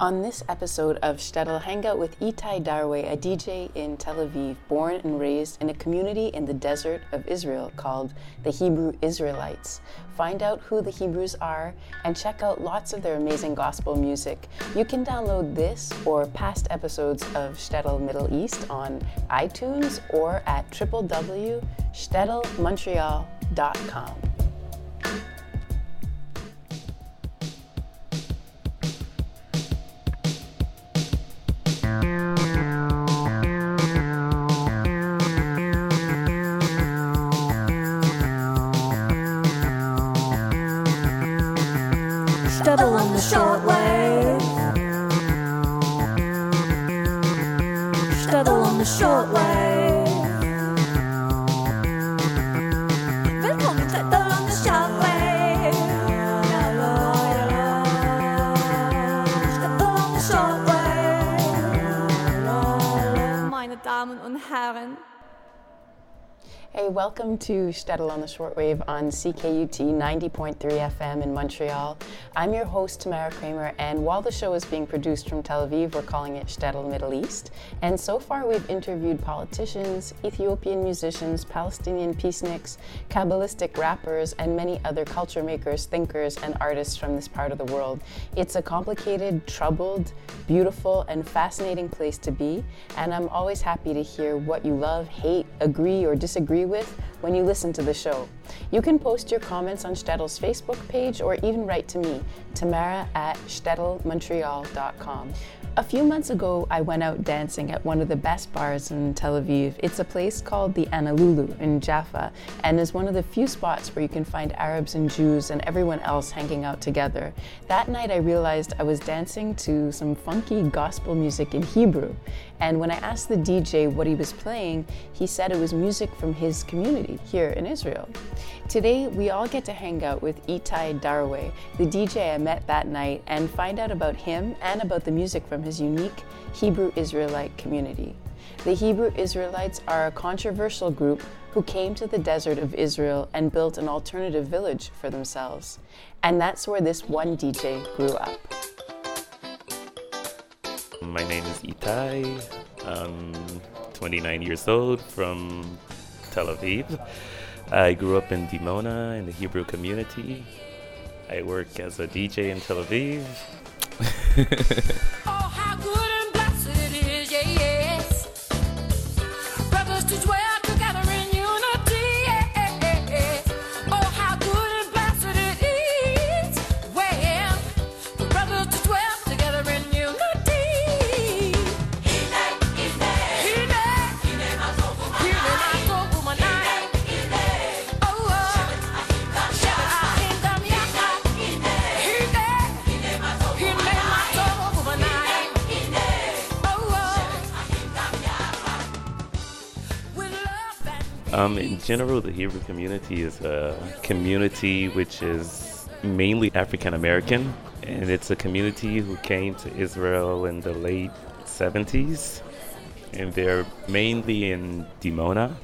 On this episode of Shtetl, hang out with Etai Darway, a DJ in Tel Aviv, born and raised in a community in the desert of Israel called the Hebrew Israelites. Find out who the Hebrews are and check out lots of their amazing gospel music. You can download this or past episodes of Shtetl Middle East on iTunes or at www.shtetlmontreal.com. Shtetl welcome to Shtetl on the Shortwave on CKUT 90.3 FM in Montreal. I'm your host, Tamara Kramer, and while the show is being produced from Tel Aviv, we're calling it Shtetl Middle East. And so far, we've interviewed politicians, Ethiopian musicians, Palestinian peaceniks, Kabbalistic rappers, and many other culture makers, thinkers, and artists from this part of the world. It's a complicated, troubled, beautiful, and fascinating place to be, and I'm always happy to hear what you love, hate, agree, or disagree with with when you listen to the show. You can post your comments on Shtetl's Facebook page or even write to me, Tamara at shtetlmontreal.com. A few months ago, I went out dancing at one of the best bars in Tel Aviv. It's a place called the Anna Loulou in Jaffa and is one of the few spots where you can find Arabs and Jews and everyone else hanging out together. That night, I realized I was dancing to some funky gospel music in Hebrew. And when I asked the DJ what he was playing, he said it was music from his community here in Israel. Today, we all get to hang out with Etai Darway, the DJ I met that night, and find out about him and about the music from his unique Hebrew Israelite community. The Hebrew Israelites are a controversial group who came to the desert of Israel and built an alternative village for themselves. And that's where this one DJ grew up. My name is Etai. I'm 29 years old from Tel Aviv. I grew up in Dimona in the Hebrew community. I work as a DJ in Tel Aviv. Oh, Um, in general, the Hebrew community is a community which is mainly African American, and it's a community who came to Israel in the late 70s, and they're mainly in Dimona.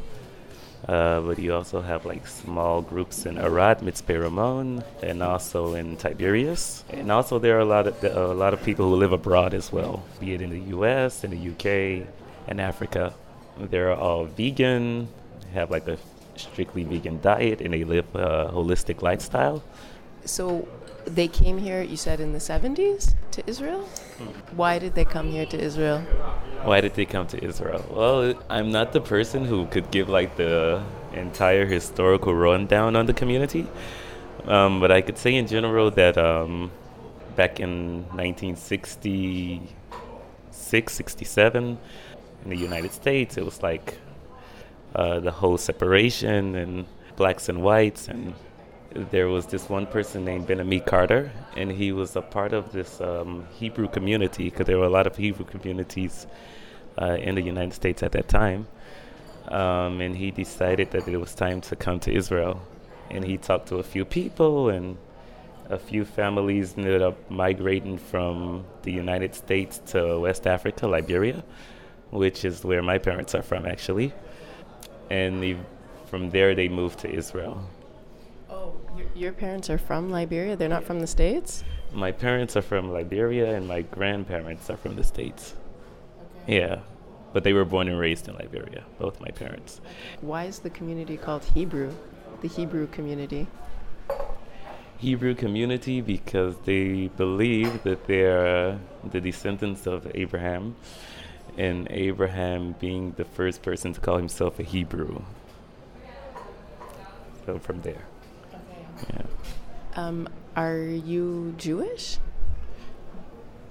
Uh, but you also have like small groups in Arad, Mitzpe Ramon, and also in Tiberias. And also there are a lot of a lot of people who live abroad as well, be it in the U.S., in the U.K., and Africa. They're all vegan, have like a strictly vegan diet, and they live a holistic lifestyle. So they came here, you said, in the 70s to Israel? Why did they come here to Israel? Why did they come to Israel? Well, I'm not the person who could give like the entire historical rundown on the community, um, but I could say in general that um, back in 1966, 67, in the United States, it was like uh, the whole separation and blacks and whites and there was this one person named Ben Carter, and he was a part of this um, Hebrew community because there were a lot of Hebrew communities uh, in the United States at that time. Um, and he decided that it was time to come to Israel. And he talked to a few people, and a few families ended up migrating from the United States to West Africa, Liberia, which is where my parents are from, actually. And they, from there, they moved to Israel. Oh, your, your parents are from Liberia? They're not from the States? My parents are from Liberia, and my grandparents are from the States. Yeah, but they were born and raised in Liberia, both my parents. Why is the community called Hebrew? The Hebrew community. Hebrew community because they believe that they're the descendants of Abraham, and Abraham being the first person to call himself a Hebrew. So from there. Yeah. Um, are you Jewish?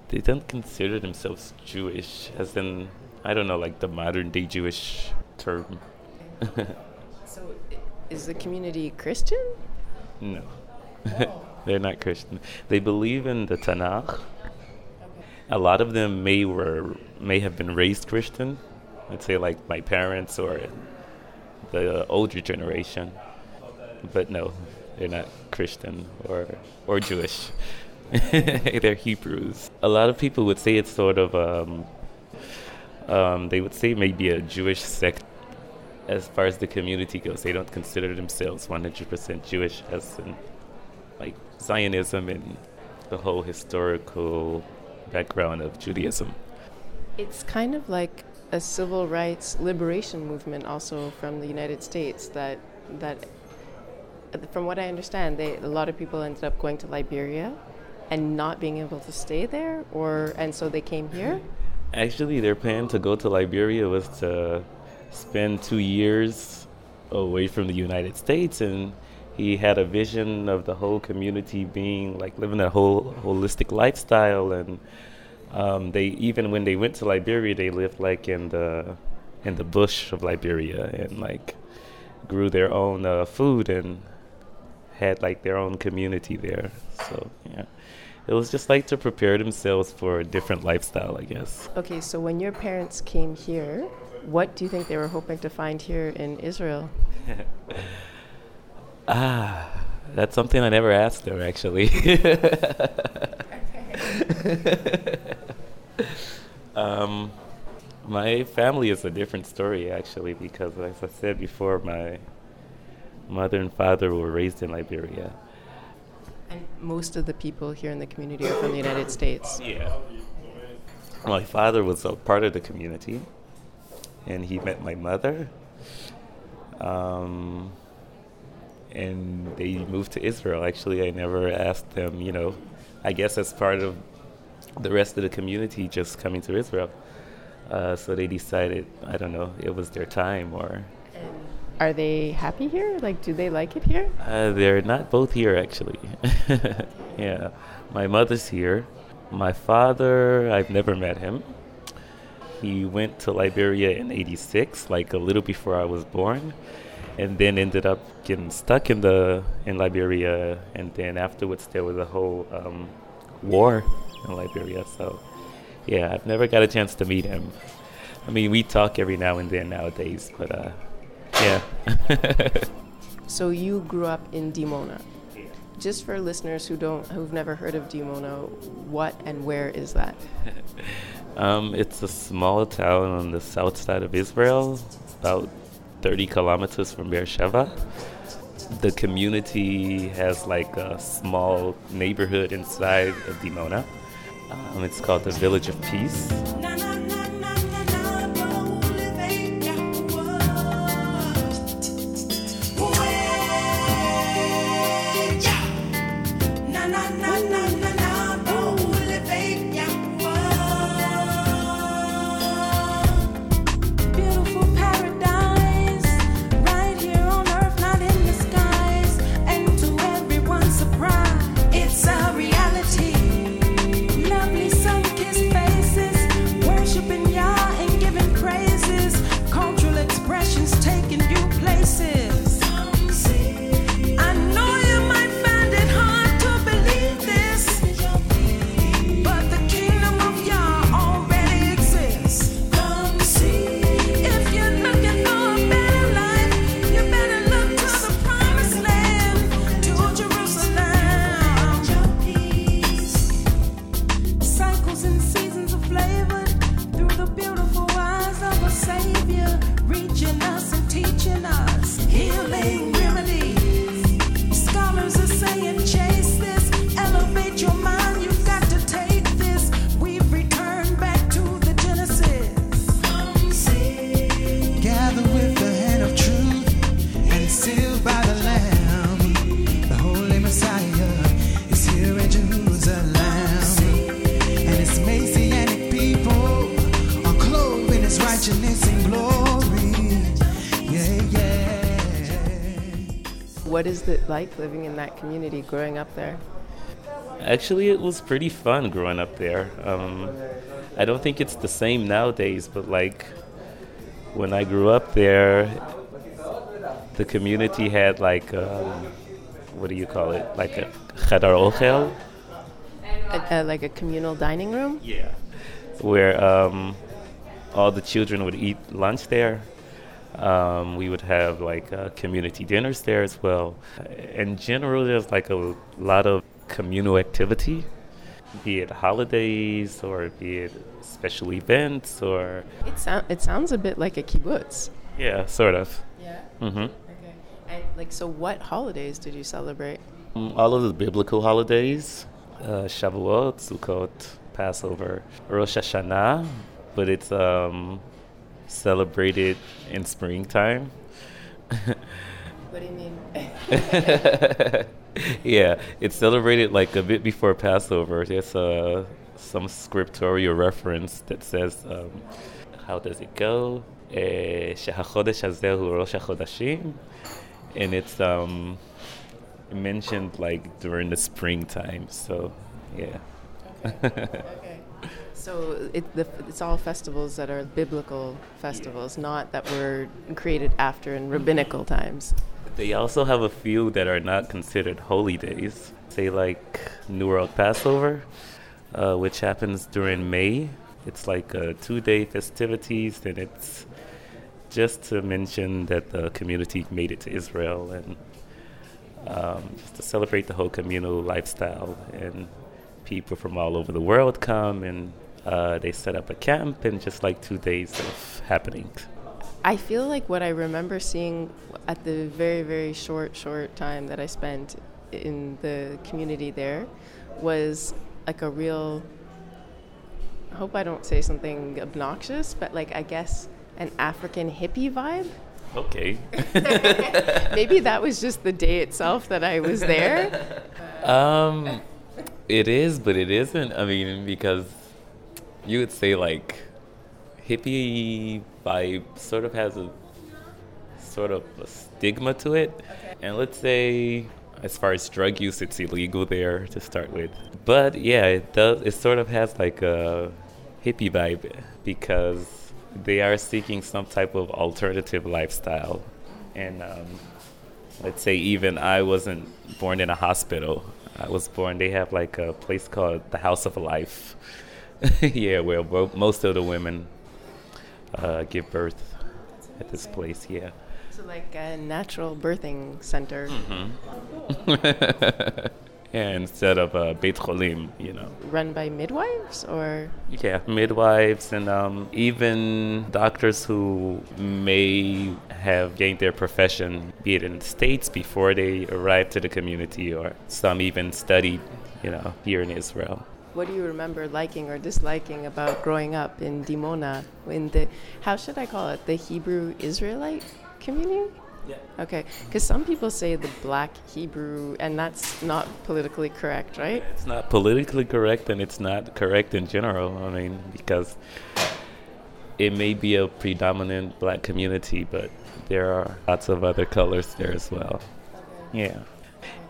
They don't consider themselves Jewish, as in, I don't know, like the modern day Jewish term. So, is the community Christian? No. They're not Christian. They believe in the Tanakh. A lot of them may were may have been raised Christian. I'd say like my parents or the older generation. But no, they're not Christian or or Jewish. they're Hebrews. A lot of people would say it's sort of um, um, they would say maybe a Jewish sect as far as the community goes. They don't consider themselves 100% Jewish as in like Zionism and the whole historical background of Judaism. It's kind of like a civil rights liberation movement, also from the United States. That that, from what I understand, they a lot of people ended up going to Liberia, and not being able to stay there, or and so they came here. Actually, their plan to go to Liberia was to spend two years away from the United States, and he had a vision of the whole community being like living a whole holistic lifestyle. And um, they even when they went to Liberia, they lived like in the in the bush of Liberia and like grew their own uh, food and had like their own community there. So yeah. It was just like to prepare themselves for a different lifestyle, I guess. Okay, so when your parents came here, what do you think they were hoping to find here in Israel? Ah, that's something I never asked her actually. um, my family is a different story actually because, as I said before, my mother and father were raised in Liberia. And most of the people here in the community are from the United States. Yeah. My father was a part of the community, and he met my mother. Um, and they moved to Israel. Actually, I never asked them, you know, I guess as part of the rest of the community just coming to Israel. Uh, so they decided, I don't know, it was their time or. Are they happy here? Like, do they like it here? Uh, they're not both here, actually. yeah. My mother's here. My father, I've never met him. He went to Liberia in 86, like a little before I was born, and then ended up getting stuck in the in Liberia. And then afterwards, there was a whole um, war in Liberia. So, yeah, I've never got a chance to meet him. I mean, we talk every now and then nowadays, but uh, yeah. So you grew up in Dimona. Just for listeners who don't, who've never heard of Dimona, what and where is that? Um, it's a small town on the south side of Israel, about 30 kilometers from Beersheba. The community has like a small neighborhood inside of Dimona. Um, it's called the Village of Peace. What is it like living in that community, growing up there? Actually, it was pretty fun growing up there. Um, I don't think it's the same nowadays, but like when I grew up there, the community had like um, what do you call it? Like a chadar ochel. Like a communal dining room? Yeah. Where um, all the children would eat lunch there. Um, we would have like uh, community dinners there as well. In general, there's like a lot of communal activity, be it holidays or be it special events or It, sound, it sounds a bit like a kibbutz. yeah, sort of. Yeah. hmm Okay. And like, so what holidays did you celebrate? Mm, All of the biblical holidays, uh, Shavuot, Sukkot, Passover, Rosh Hashanah, but it's um, celebrated in springtime. What do you mean? yeah, it's celebrated like a bit before Passover. There's uh, some scriptorial reference that says, um, how does it go? Eh, שהחודש הזה הוא ראש החודשים, and it's um, mentioned like during the springtime. So, yeah. okay. So it, the, it's all festivals that are biblical festivals, not that were created after in rabbinical times. They also have a few that are not considered holy days. Say like New World Passover, uh, which happens during May. It's like a two-day festivities, and it's just to mention that the community made it to Israel and um, just to celebrate the whole communal lifestyle. And people from all over the world come and uh, they set up a camp and just like two days of happenings. I feel like what I remember seeing at the very, very short, short time that I spent in the community there was like a real. I hope I don't say something obnoxious, but like I guess an African hippie vibe. Okay. Maybe that was just the day itself that I was there. Um, it is, but it isn't. I mean, because you would say like hippie vibe sort of has a sort of a stigma to it. And let's say, as far as drug use, it's illegal there to start with. But yeah, it does. It sort of has like a hippie vibe because they are seeking some type of alternative lifestyle. And um, let's say even I wasn't born in a hospital. I was born. They have like a place called the House of Life. yeah, well, wo- most of the women uh, give birth at this place. Yeah. So like a natural birthing center. yeah, instead of uh, Beit Cholim, you know. Run by midwives or Yeah, midwives and um, even doctors who may have gained their profession, be it in the States before they arrived to the community, or some even studied, you know, here in Israel. What do you remember liking or disliking about growing up in Dimona in the how should I call it the Hebrew Israelite community? Yeah. Okay, because some people say the Black Hebrew, and that's not politically correct, right? It's not politically correct and it's not correct in general. I mean, because it may be a predominant black community, but there are lots of other colors there as well. Yeah.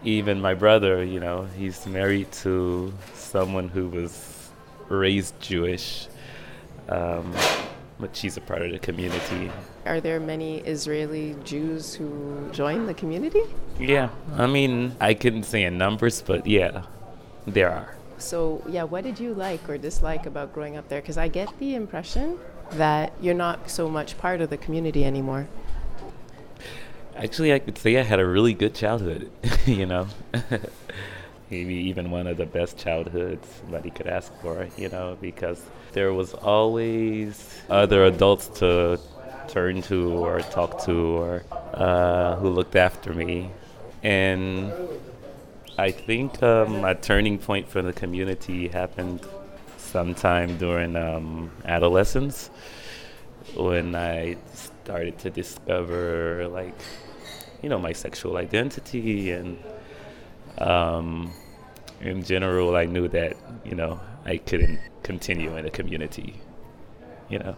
Even my brother, you know, he's married to someone who was raised Jewish, um, but she's a part of the community. Are there many Israeli Jews who join the community? Yeah, I mean, I couldn't say in numbers, but yeah, there are. So, yeah, what did you like or dislike about growing up there? Because I get the impression that you're not so much part of the community anymore. Actually, I could say I had a really good childhood, you know. Maybe even one of the best childhoods somebody could ask for, you know, because there was always other adults to turn to or talk to or uh, who looked after me. And I think um, a turning point for the community happened sometime during um, adolescence when I started to discover like you know my sexual identity and um, in general I knew that you know I couldn't continue in a community you know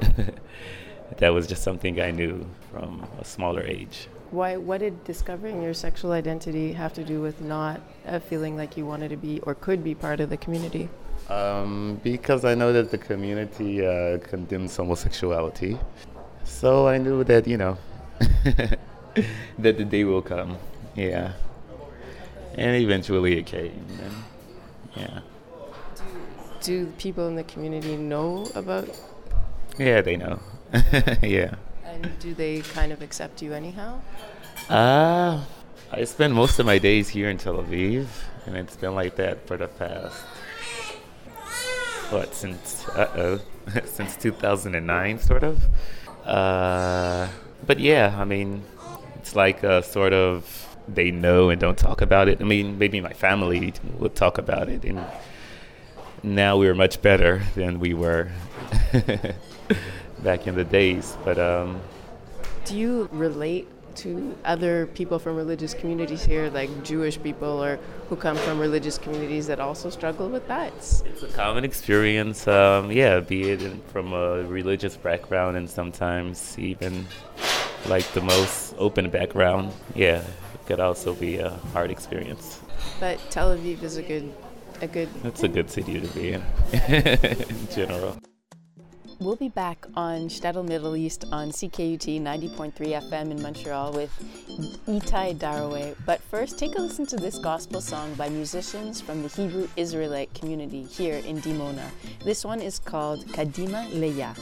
that was just something I knew from a smaller age Why? What did discovering your sexual identity have to do with not uh, feeling like you wanted to be or could be part of the community? Um, because I know that the community uh, condemns homosexuality. So I knew that, you know, that the day will come. Yeah. And eventually it came. And yeah. Do people in the community know about? Yeah, they know. yeah. And do they kind of accept you anyhow? Uh, I spend most of my days here in Tel Aviv, and it's been like that for the past, what, since, uh-oh, since 2009, sort of. Uh, but yeah, I mean, it's like a sort of, they know and don't talk about it. I mean, maybe my family would talk about it, and now we're much better than we were back in the days. But, um, Do you relate to other people from religious communities here, like Jewish people or who come from religious communities that also struggle with that? It's a common experience, um, yeah, be it in, from a religious background and sometimes even like the most open background. Yeah, could also be a hard experience. But Tel Aviv is a good, a good. It's a good city to be in, in general. We'll be back on Shtetl Middle East on CKUT 90.3 FM in Montreal with Etai Daraway. But first, take a listen to this gospel song by musicians from the Hebrew Israelite community here in Dimona. This one is called Kadima Leya.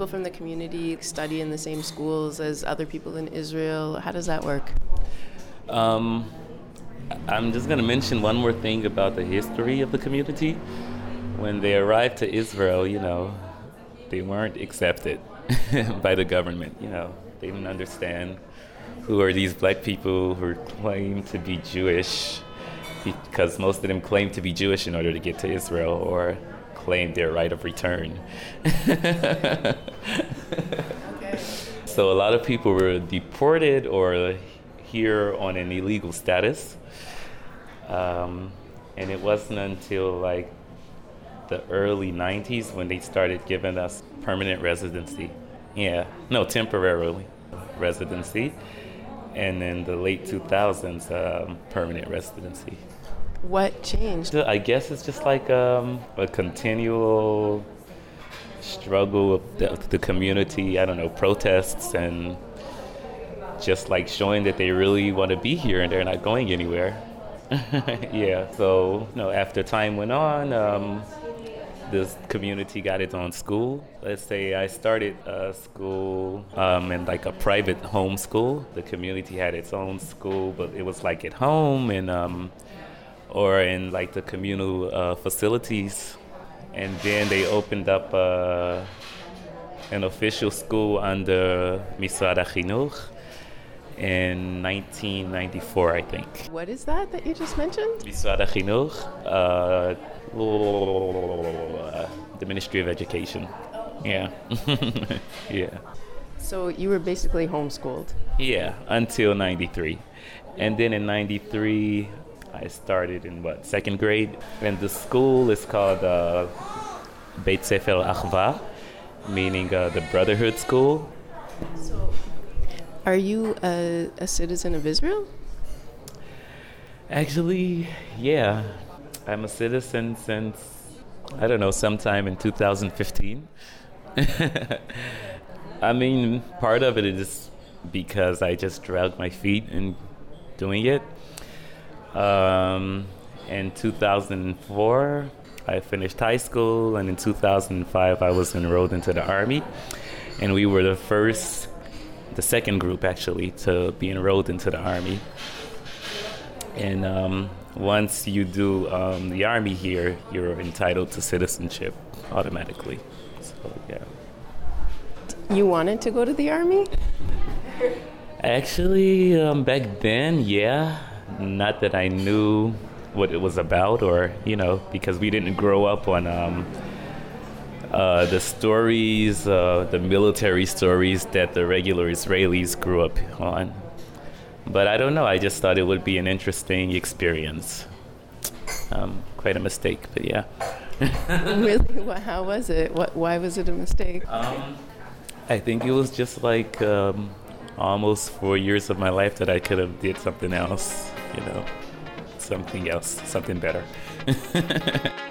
People from the community study in the same schools as other people in Israel? How does that work? Um, I'm just going to mention one more thing about the history of the community. When they arrived to Israel, you know, they weren't accepted by the government. You know, they didn't understand who are these black people who claim to be Jewish because most of them claim to be Jewish in order to get to Israel or claim their right of return. So a lot of people were deported or here on an illegal status. Um, And it wasn't until like the early 90s when they started giving us permanent residency. Yeah, no, temporarily residency. And in the late 2000s, um, permanent residency. What changed? I guess it's just like um, a continual struggle of the, the community. I don't know, protests and just like showing that they really want to be here and they're not going anywhere. yeah. So you know, after time went on, um, this community got its own school. Let's say I started a school um, in like a private home school. The community had its own school, but it was like at home and um, or in like the communal uh, facilities. And then they opened up uh, an official school under Misrad Chinuch in 1994, I think. What is that that you just mentioned? Misrad Chinuch, uh, the Ministry of Education. Yeah. yeah. So you were basically homeschooled. Yeah, until 93. And then in 93, I started in what, second grade? And the school is called uh, Beit Sefer Achva, meaning uh, the Brotherhood School. So, Are you a, a citizen of Israel? Actually, yeah. I'm a citizen since, I don't know, sometime in 2015. I mean, part of it is because I just dragged my feet in doing it. Um, in 2004, I finished high school, and in 2005, I was enrolled into the Army. And we were the first, the second group actually, to be enrolled into the Army. And um, once you do um, the Army here, you're entitled to citizenship automatically. So, yeah. You wanted to go to the army? Actually, um, back then, yeah. Not that I knew what it was about, or you know, because we didn't grow up on um, uh, the stories, uh, the military stories that the regular Israelis grew up on. But I don't know. I just thought it would be an interesting experience. Um, quite a mistake, but yeah. really? How was it? What? Why was it a mistake? Um, I think it was just like um, almost four years of my life that I could have did something else, you know, something else, something better.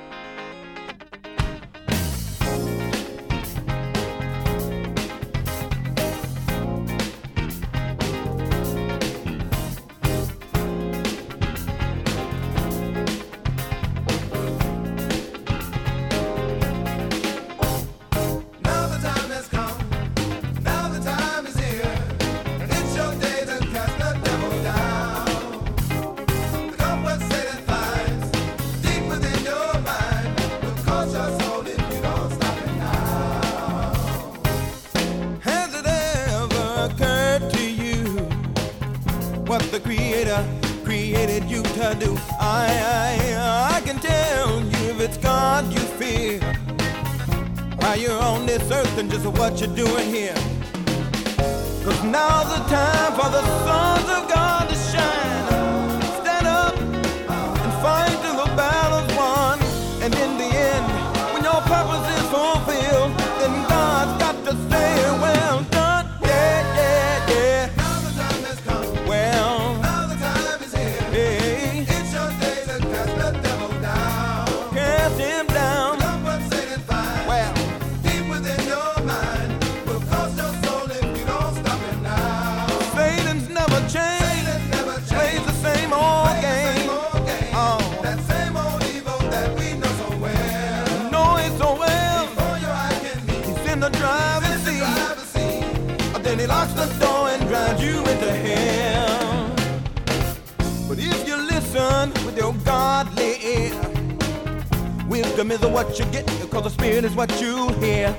Wisdom is what you get, because the spirit is what you hear.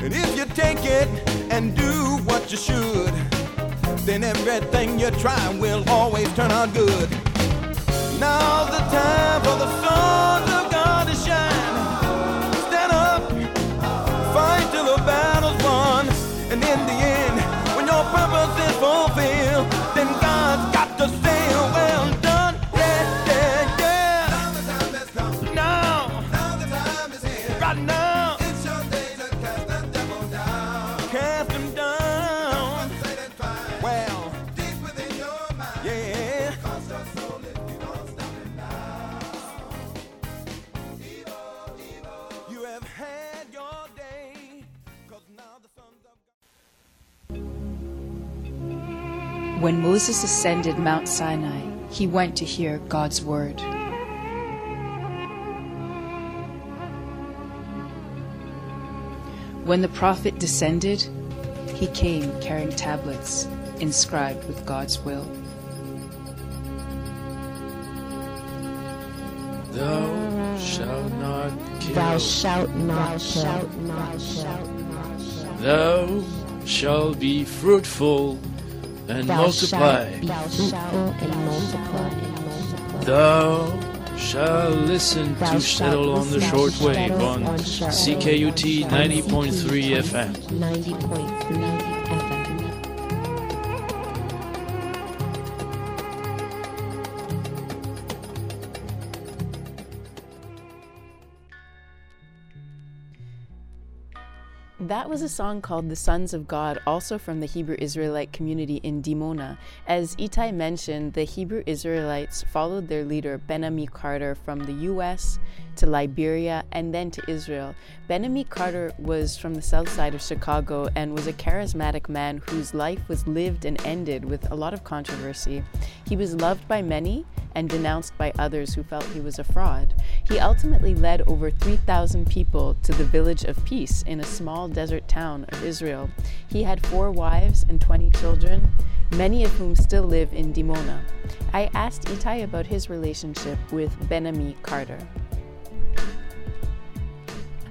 And if you take it and do what you should, then everything you try will always turn out good. Now's the time for the sons When Moses ascended Mount Sinai, he went to hear God's word. When the prophet descended, he came carrying tablets inscribed with God's will. Thou shalt not kill. Thou shalt not kill. Thou shalt be fruitful and Thou multiply. shalt be fruitful and multiply. Thou shalt listen Thou to shalt Shtetl on the shortwave on CKUT 90.3 FM. 90.3 That was a song called The Sons of God, also from the Hebrew Israelite community in Dimona. As Etai mentioned, the Hebrew Israelites followed their leader, Ben-Ami Carter, from the US to Liberia and then to Israel. Ben-Ami Carter was from the south side of Chicago and was a charismatic man whose life was lived and ended with a lot of controversy. He was loved by many and denounced by others who felt he was a fraud. He ultimately led over 3,000 people to the village of peace in a small desert town of Israel. He had four wives and 20 children, many of whom still live in Dimona. I asked Etai about his relationship with Ben-Ami Carter.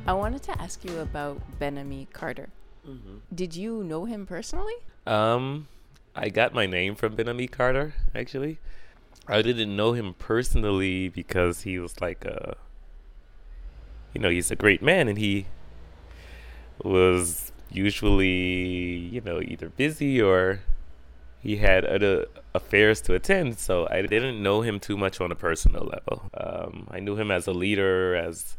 I wanted to ask you about Ben-Ami Carter. Did you know him personally? Um, I got my name from Ben-Ami Carter, actually. I didn't know him personally because he was like a, you know, he's a great man and he was usually, you know, either busy or he had other affairs to attend. So I didn't know him too much on a personal level. Um, I knew him as a leader, as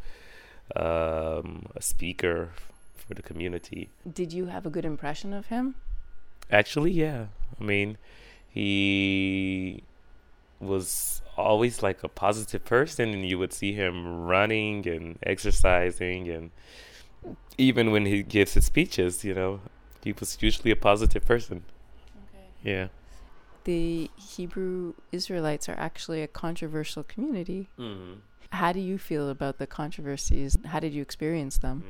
um, a speaker for the community. Did you have a good impression of him? Actually, yeah. I mean, he was always like a positive person, and you would see him running and exercising, and even when he gives his speeches, you know, he was usually a positive person. Okay. Yeah. The Hebrew Israelites are actually a controversial community. Mm-hmm. How do you feel about the controversies? How did you experience them?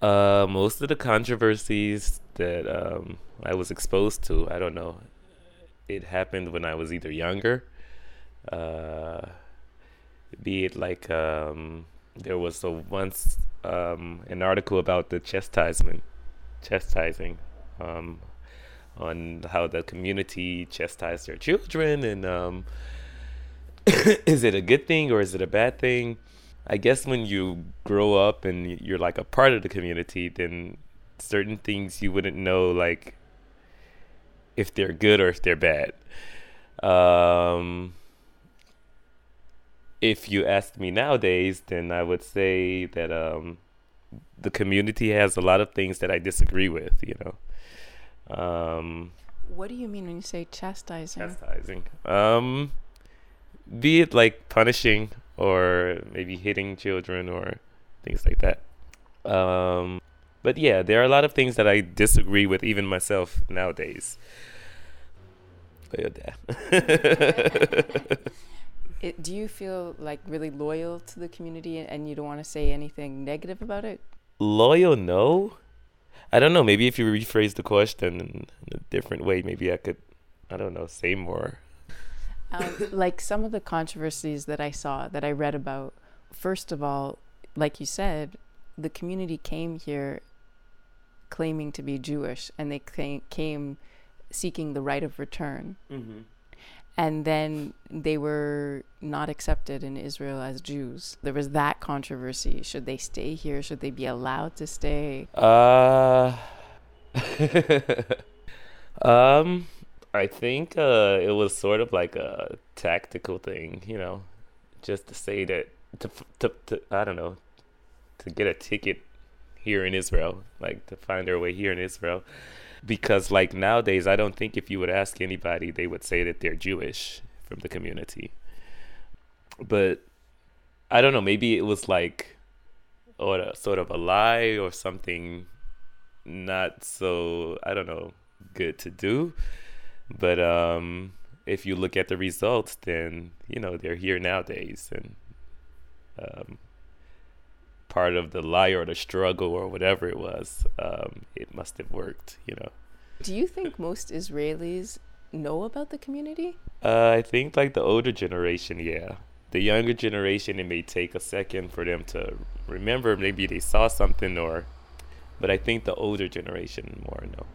Uh, most of the controversies that um, I was exposed to, I don't know, it happened when I was either younger, uh, be it like um, there was a once um, an article about the chastisement, chastising, um, on how the community chastised their children, and um, is it a good thing or is it a bad thing? I guess when you grow up and you're like a part of the community, then certain things you wouldn't know, like if they're good or if they're bad. Um, if you ask me nowadays, then I would say that um, the community has a lot of things that I disagree with, you know. Um, What do you mean when you say chastising? chastising. Um, be it like punishing or maybe hitting children or things like that. Um, but yeah, there are a lot of things that I disagree with, even myself nowadays. It, do you feel like really loyal to the community and you don't want to say anything negative about it? Loyal, no. I don't know. Maybe if you rephrase the question in a different way, maybe I could, I don't know, say more. Um, like some of the controversies that I saw, that I read about, first of all, like you said, the community came here claiming to be Jewish and they came, came seeking the right of return. And then they were not accepted in Israel as Jews. There was that controversy. Should they stay here? Should they be allowed to stay? Uh, um, I think uh, it was sort of like a tactical thing, you know, just to say that to, to, to I don't know, to get a ticket here in Israel, like to find their way here in Israel, because like nowadays, I don't think if you would ask anybody, they would say that they're Jewish from the community, but I don't know, maybe it was like or a, sort of a lie or something not so I don't know good to do. But um, if you look at the results, then you know they're here nowadays, and um, part of the lie or the struggle or whatever it was, um, it must have worked. You know. Do you think most Israelis know about the community? Uh, I think like the older generation, yeah. The younger generation, it may take a second for them to remember. Maybe they saw something, or, but I think the older generation more know.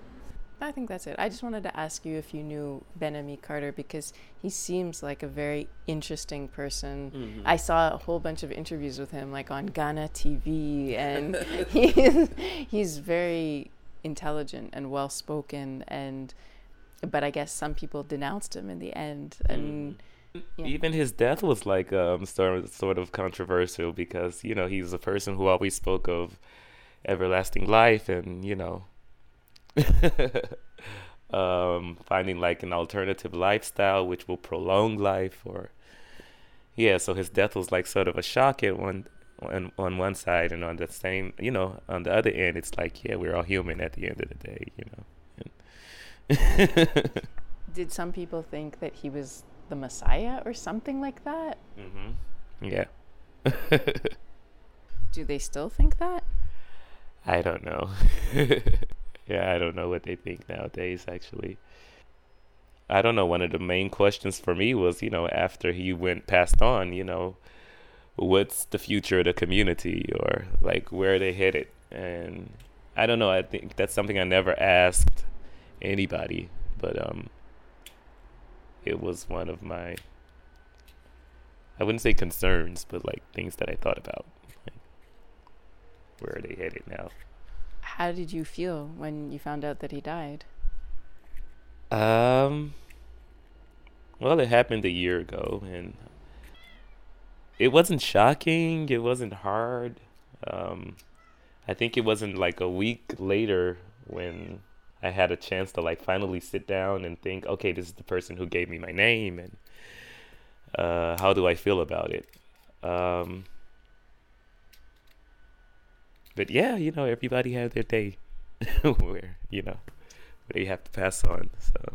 I think that's it. I just wanted to ask you if you knew Ben Ammi Carter because he seems like a very interesting person. I saw a whole bunch of interviews with him, like on Ghana TV, and he's he's very intelligent and well spoken. And but I guess some people denounced him in the end, and yeah. Even his death was like um sort sort of controversial because you know he's a person who always spoke of everlasting life and you know um finding like an alternative lifestyle which will prolong life or yeah so his death was like sort of a shock at one on, on one side and on the same you know on the other end it's like yeah we're all human at the end of the day you know and did some people think that he was the Messiah or something like that? mm-hmm. yeah Do they still think that? I don't know. Yeah, I don't know what they think nowadays, actually. I don't know. One of the main questions for me was, you know, after he went passed on, you know, what's the future of the community or like where are they headed? And I don't know. I think that's something I never asked anybody, but um, it was one of my, I wouldn't say concerns, but like things that I thought about. Like, where are they headed now? How did you feel when you found out that he died? Um. Well, it happened a year ago, and it wasn't shocking. It wasn't hard. Um, I think it wasn't like a week later when I had a chance to like finally sit down and think, okay, this is the person who gave me my name, and uh, how do I feel about it? Um, but yeah, you know, everybody had their day where you know they have to pass on. So.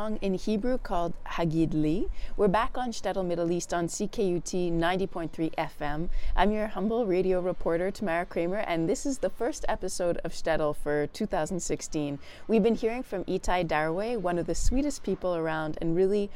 Song in Hebrew called Hagid Li. We're back on Shtetl Middle East on CKUT 90.3 FM. I'm your humble radio reporter, Tamara Kramer, and this is the first episode of Shtetl for 2016. We've been hearing from Etai Darway, one of the sweetest people around and really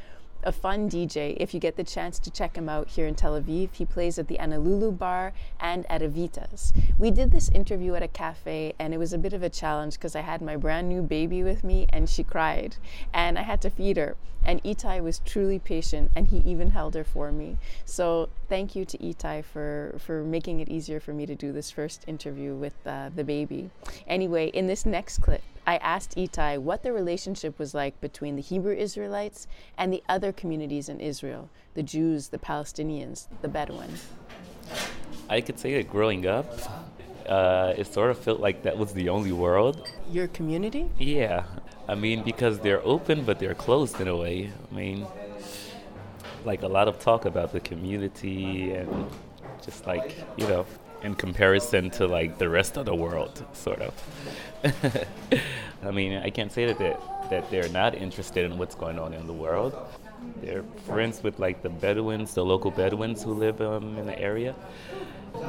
a fun DJ. If you get the chance to check him out here in Tel Aviv, he plays at the Anna Loulou Bar and at Evita's. We did this interview at a cafe, and it was a bit of a challenge because I had my brand new baby with me, and she cried, and I had to feed her. And Etai was truly patient, and he even held her for me. So thank you to Etai for for making it easier for me to do this first interview with uh, the baby. Anyway, in this next clip. I asked Etai what the relationship was like between the Hebrew Israelites and the other communities in Israel the Jews, the Palestinians, the Bedouin. I could say that growing up, uh, it sort of felt like that was the only world. Your community? Yeah. I mean, because they're open, but they're closed in a way. I mean, like a lot of talk about the community and just like, you know, in comparison to like the rest of the world, sort of. I mean, I can't say that they're, that they're not interested in what's going on in the world. They're friends with like the Bedouins, the local Bedouins who live um, in the area,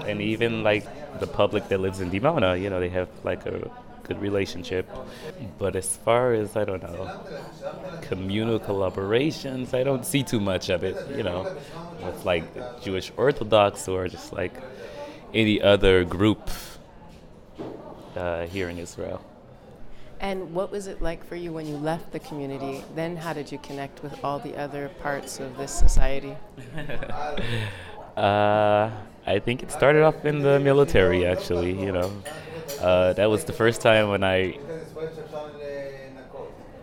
and even like the public that lives in Dimona. You know, they have like a good relationship. But as far as I don't know, communal collaborations, I don't see too much of it. You know, with like Jewish Orthodox or just like any other group uh, here in Israel. And what was it like for you when you left the community? Then how did you connect with all the other parts of this society? Uh, I think it started off in the military, actually. You know, uh, that was the first time when I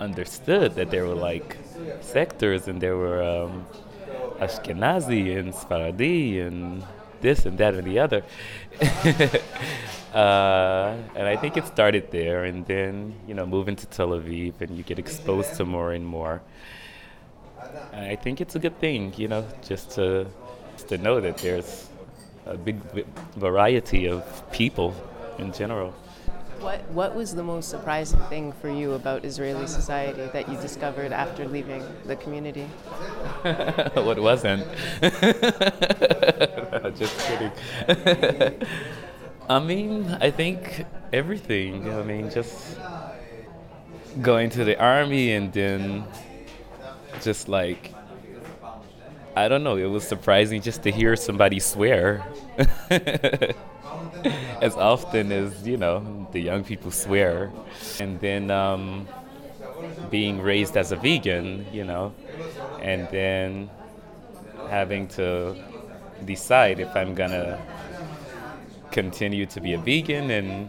understood that there were like sectors and there were um, Ashkenazi and Sfaradi and this and that and the other. uh, and I think it started there, and then you know, moving to Tel Aviv, and you get exposed to more and more. And I think it's a good thing, you know, just to just to know that there's a big variety of people in general. What What was the most surprising thing for you about Israeli society that you discovered after leaving the community? what wasn't? Just kidding. I mean, I think everything. I mean, just going to the army and then just like, I don't know, it was surprising just to hear somebody swear. as often as, you know, the young people swear. And then um, being raised as a vegan, you know, and then having to decide if I'm gonna continue to be a vegan and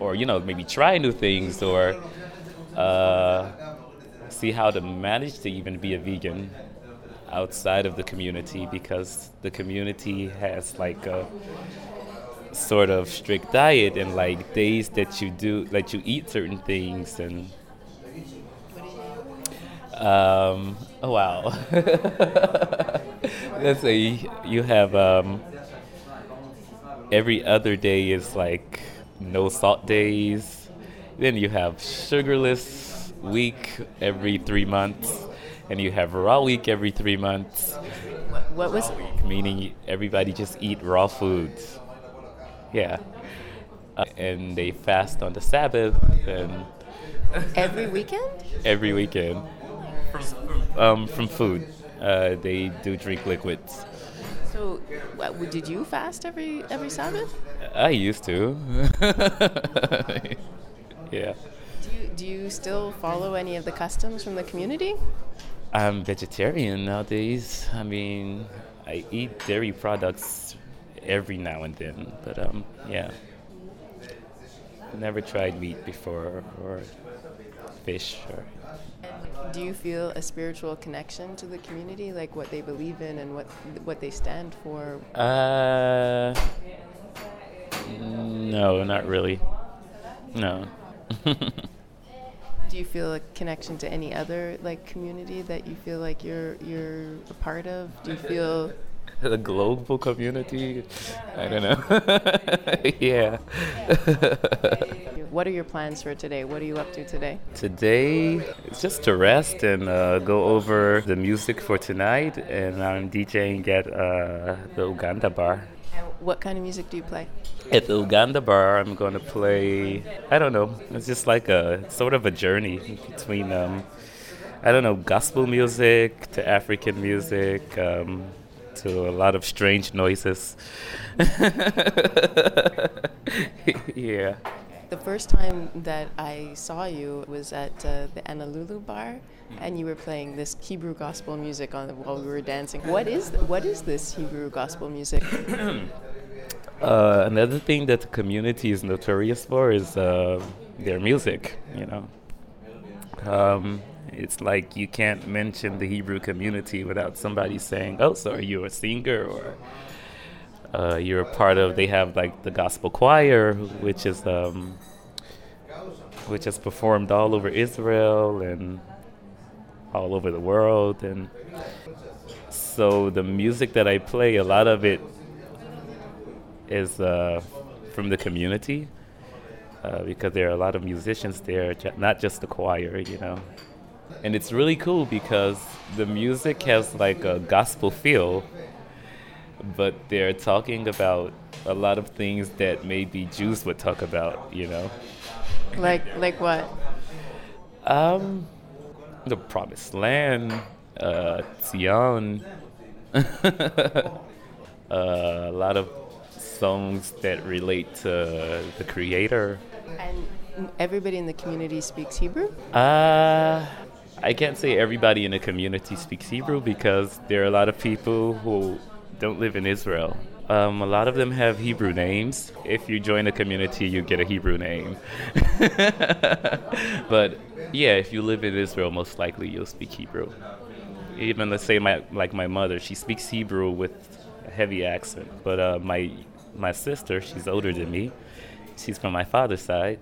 or you know maybe try new things or uh, see how to manage to even be a vegan outside of the community because the community has like a sort of strict diet and like days that you do that you eat certain things and um, oh wow. Let's say you have um, every other day is like no salt days. Then you have sugarless week every three months and you have raw week every three months. What was meaning everybody just eat raw foods yeah uh, and they fast on the sabbath and every weekend? every weekend um, from food uh, they do drink liquids So, what, did you fast every every Sabbath? i used to yeah Do you do you still follow any of the customs from the community? I'm vegetarian nowadays. I mean, I eat dairy products every now and then, but um, yeah. Never tried meat before or fish or. Do you feel a spiritual connection to the community, like what they believe in and what what they stand for? Uh, no, not really. No. Do you feel a connection to any other like community that you feel like you're you're a part of? Do you feel the global community. I don't know. yeah. what are your plans for today? What are you up to today? Today, it's just to rest and uh, go over the music for tonight, and I'm DJing at uh, the Uganda bar. What kind of music do you play? At the Uganda bar, I'm going to play. I don't know. It's just like a sort of a journey between, um, I don't know, gospel music to African music um, to a lot of strange noises. yeah. The first time that I saw you was at uh, the Anna Loulou bar, and you were playing this Hebrew gospel music on while we were dancing. What is what is this Hebrew gospel music? Uh, another thing that the community is notorious for is uh, their music. You know, um, it's like you can't mention the Hebrew community without somebody saying, "Oh, so are you a singer?" or uh, "You're a part of." They have like the gospel choir, which is um, which is performed all over Israel and all over the world, and so the music that I play, a lot of it is uh, from the community uh, because there are a lot of musicians there, not just the choir, you know. And it's really cool because the music has like a gospel feel, but they're talking about a lot of things that maybe Jews would talk about, you know. like like what? Um, the promised land, uh, Zion, uh, a lot of songs that relate to the Creator. And everybody in the community speaks Hebrew. Uh, I can't say everybody in the community speaks Hebrew because there are a lot of people who don't live in Israel. Um, a lot of them have Hebrew names. If you join a community, you get a Hebrew name. but yeah, if you live in Israel, most likely you'll speak Hebrew. Even let's say my like my mother, she speaks Hebrew with a heavy accent. But uh, my my sister, she's older than me. She's from my father's side.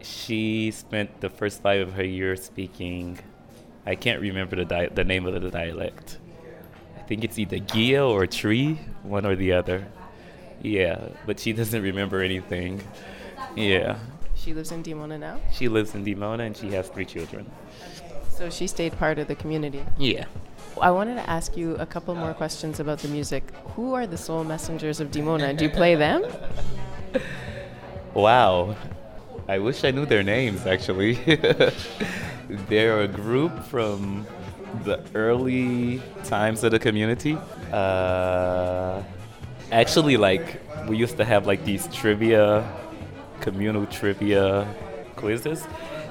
She spent the first five of her years speaking. I can't remember the di- the name of the dialect. I think it's either Gia or Tree, one or the other. Yeah, but she doesn't remember anything. Yeah, She lives in Dimona now, she lives in Dimona and she has three children. so she stayed part of the community. Yeah. I wanted to ask you a couple more questions about the music. Who are the Soul Messengers of Dimona? Do you play them? Wow. I wish I knew their names actually. They're a group from the early times of the community. Uh, actually, like, we used to have like these trivia, communal trivia quizzes.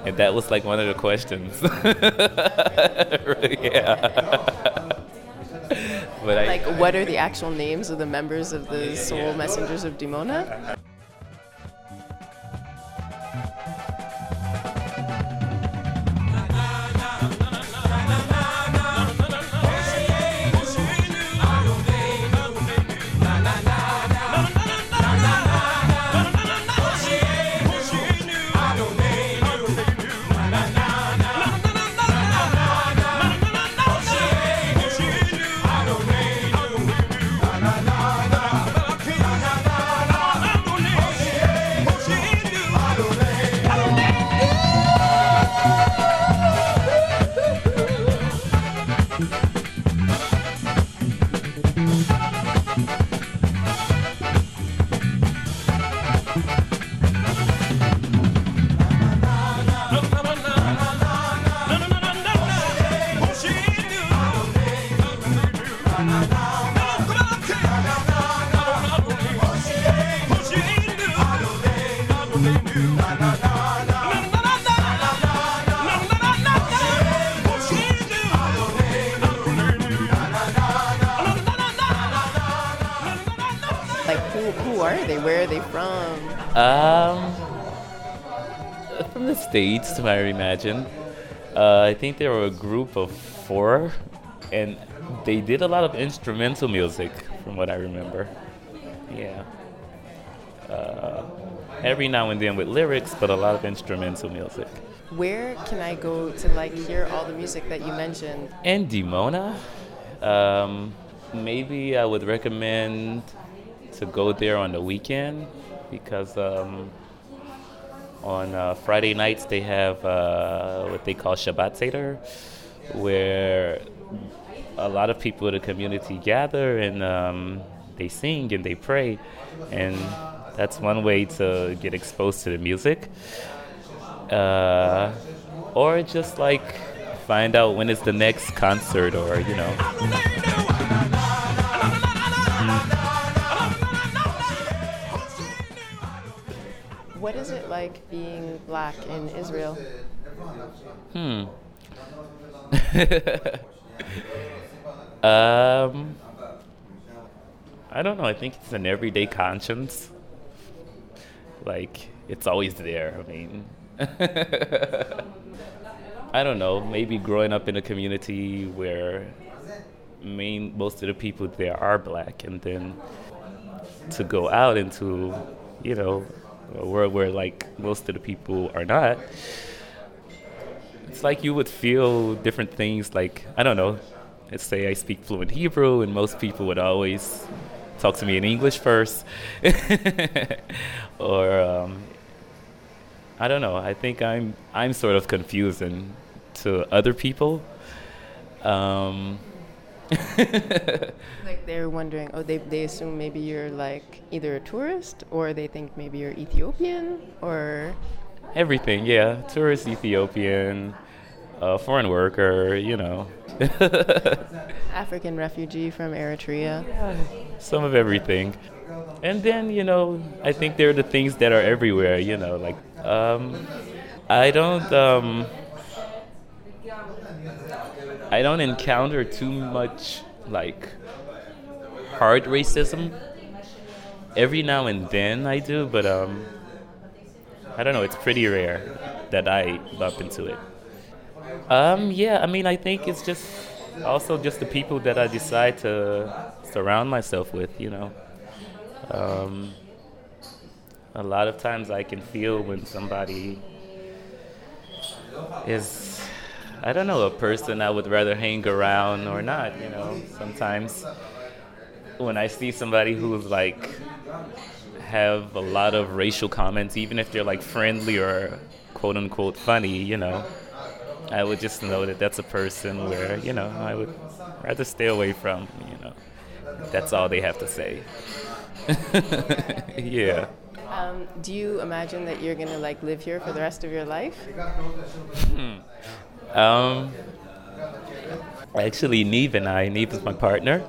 And that was like one of the questions. yeah. but I, Like, what are the actual names of the members of the Soul Messengers of Dimona? States, I imagine. Uh, I think they were a group of four, and they did a lot of instrumental music, from what I remember. Yeah. Uh, every now and then with lyrics, but a lot of instrumental music. Where can I go to like hear all the music that you mentioned? And Dimona, um, maybe I would recommend to go there on the weekend because um, on uh, Friday nights they have uh, what they call Shabbat Seder, where a lot of people in the community gather and um, they sing and they pray, and that's one way to get exposed to the music. Uh, or just like find out when is the next concert, or you know. What is it like being black in Israel? Hmm. um, I don't know. I think it's an everyday conscience. Like it's always there. I mean, I don't know. Maybe growing up in a community where main most of the people there are black, and then to go out into, you know, a world where like most of the people are not it's like you would feel different things like i don't know let's say i speak fluent hebrew and most people would always talk to me in english first. Or um, i don't know i think i'm i'm sort of confusing to other people. Um, Like they're wondering, oh, they, they assume maybe you're like either a tourist or they think maybe you're Ethiopian or. everything yeah tourist ethiopian uh, foreign worker you know African refugee from Eritrea. some of everything. And then, you know, I think there are the things that are everywhere, you know, like um, I don't um, I don't encounter too much like hard racism. Every now and then I do, but um, I don't know, it's pretty rare that I bump into it. Um, yeah, I mean, I think it's just also just the people that I decide to surround myself with, you know. Um, a lot of times I can feel when somebody is, I don't know, a person I would rather hang around or not, you know. Sometimes when I see somebody who's like, have a lot of racial comments, even if they're like friendly or quote unquote funny, you know, I would just know that that's a person where, you know, I would rather stay away from, you know. That's all they have to say. yeah. Um, do you imagine that you're gonna like live here for the rest of your life? Um, actually, Neve and I, Neve is my partner.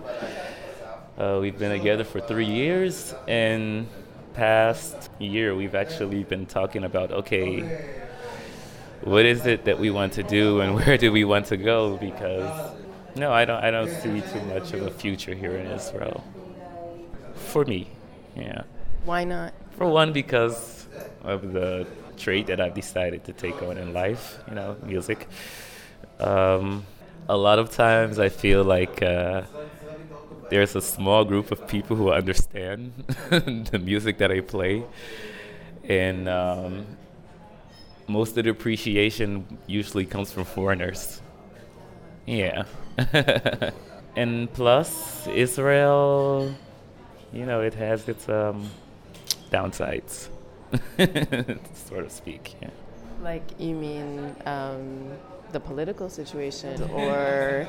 Uh, we've been together for three years, and past year we've actually been talking about okay, what is it that we want to do, and where do we want to go? Because no, I don't, I don't see too much of a future here in Israel. For me, yeah. Why not? For one, because of the trait that I've decided to take on in life, you know, music. Um, a lot of times I feel like uh, there's a small group of people who understand the music that I play. And um, most of the appreciation usually comes from foreigners. Yeah. and plus, Israel, you know, it has its um, downsides, so to speak. Yeah. Like you mean um, the political situation or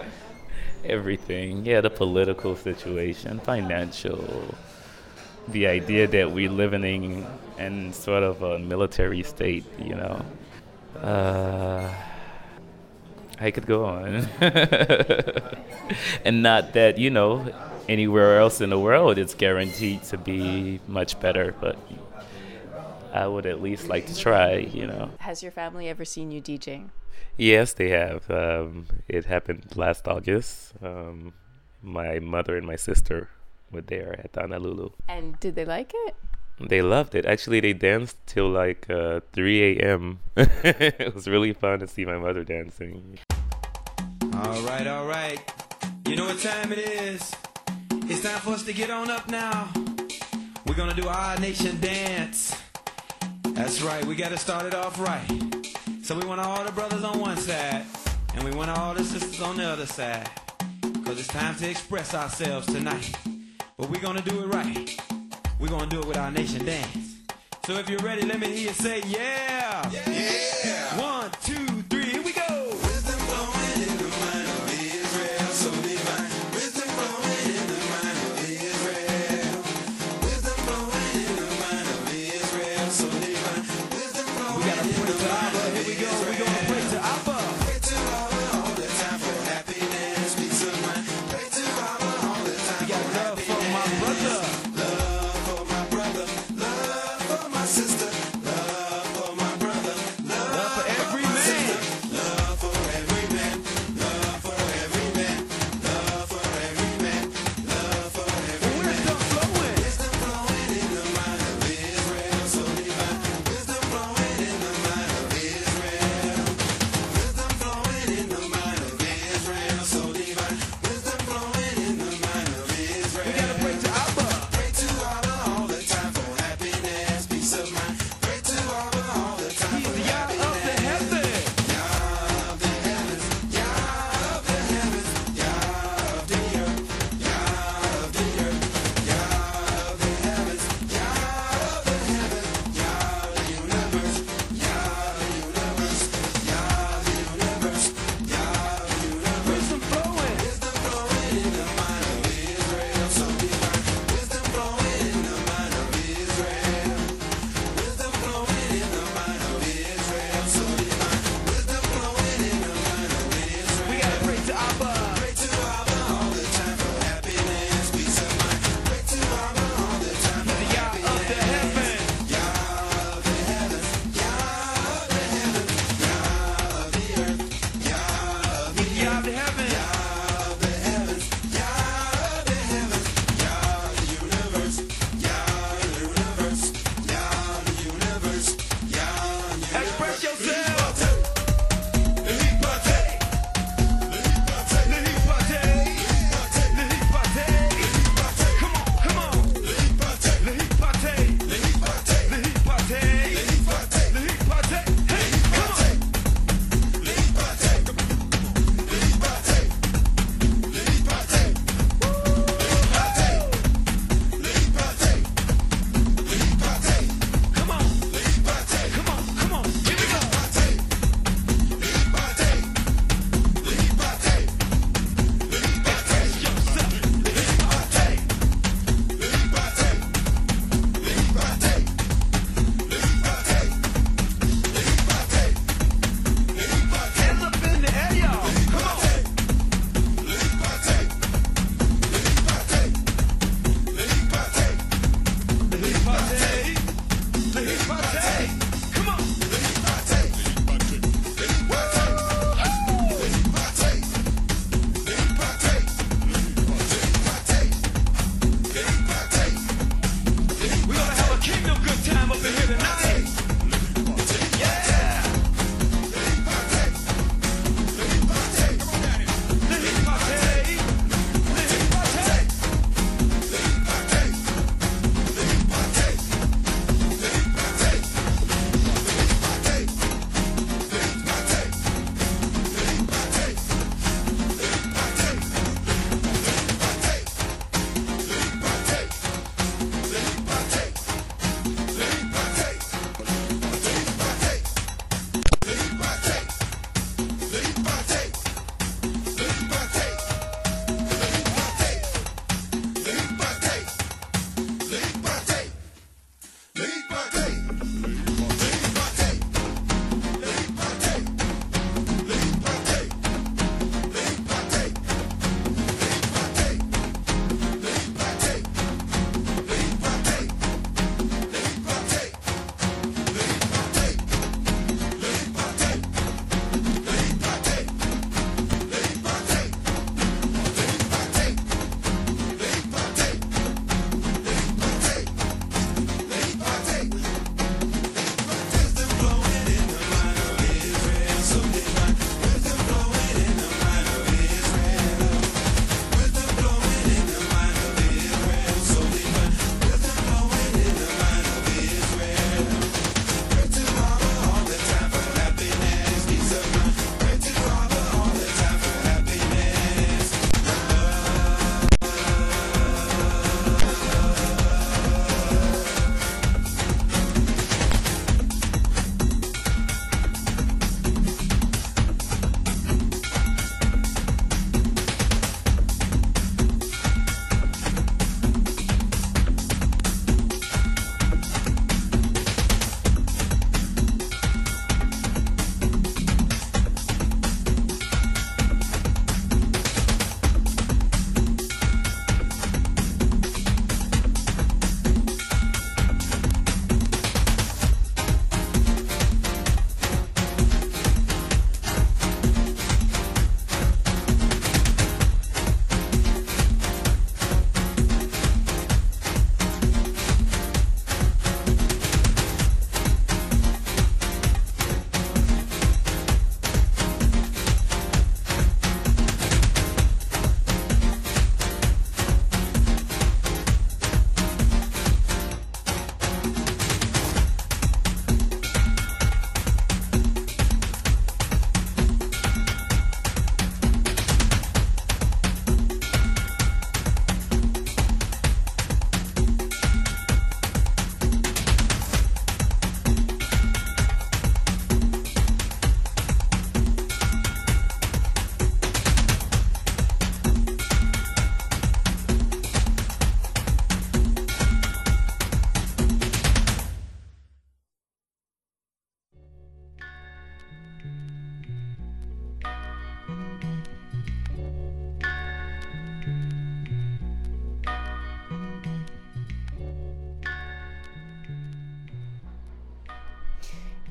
Everything. Yeah, the political situation, financial, the idea that we're living in, in sort of a military state, you know. Uh, I could go on. and not that, you know, anywhere else in the world it's guaranteed to be much better, but I would at least like to try, you know. Has your family ever seen you DJing? Yes, they have. Um, it happened last August. Um, my mother and my sister were there at Anna Loulou. and did they like it? They loved it. Actually, they danced till like uh, 3 a.m. it was really fun to see my mother dancing. All right, all right. You know what time it is? It's time for us to get on up now. We're gonna do our nation dance. That's right, we gotta start it off right. So we want all the brothers on one side, and we want all the sisters on the other side. Cause it's time to express ourselves tonight. But we're gonna do it right. We're gonna do it with our nation dance. So if you're ready, let me hear you say yeah. Yeah. One, Here we go. We're gonna pray to Abba.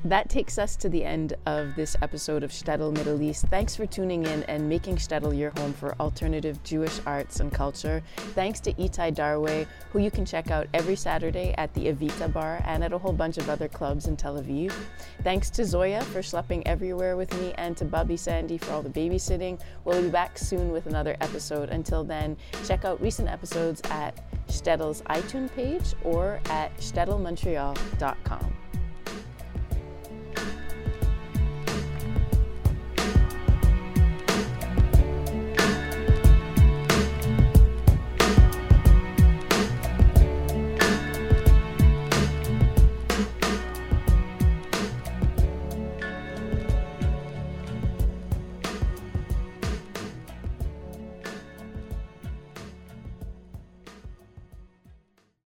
That takes us to the end of this episode of Shtetl Middle East. Thanks for tuning in and making Shtetl your home for alternative Jewish arts and culture. Thanks to Etai Darway, who you can check out every Saturday at the Evita Bar and at a whole bunch of other clubs in Tel Aviv. Thanks to Zoya for schlepping everywhere with me and to Bubby Sandy for all the babysitting. We'll be back soon with another episode. Until then, check out recent episodes at Shtetl's iTunes page or at shtetlmontreal.com.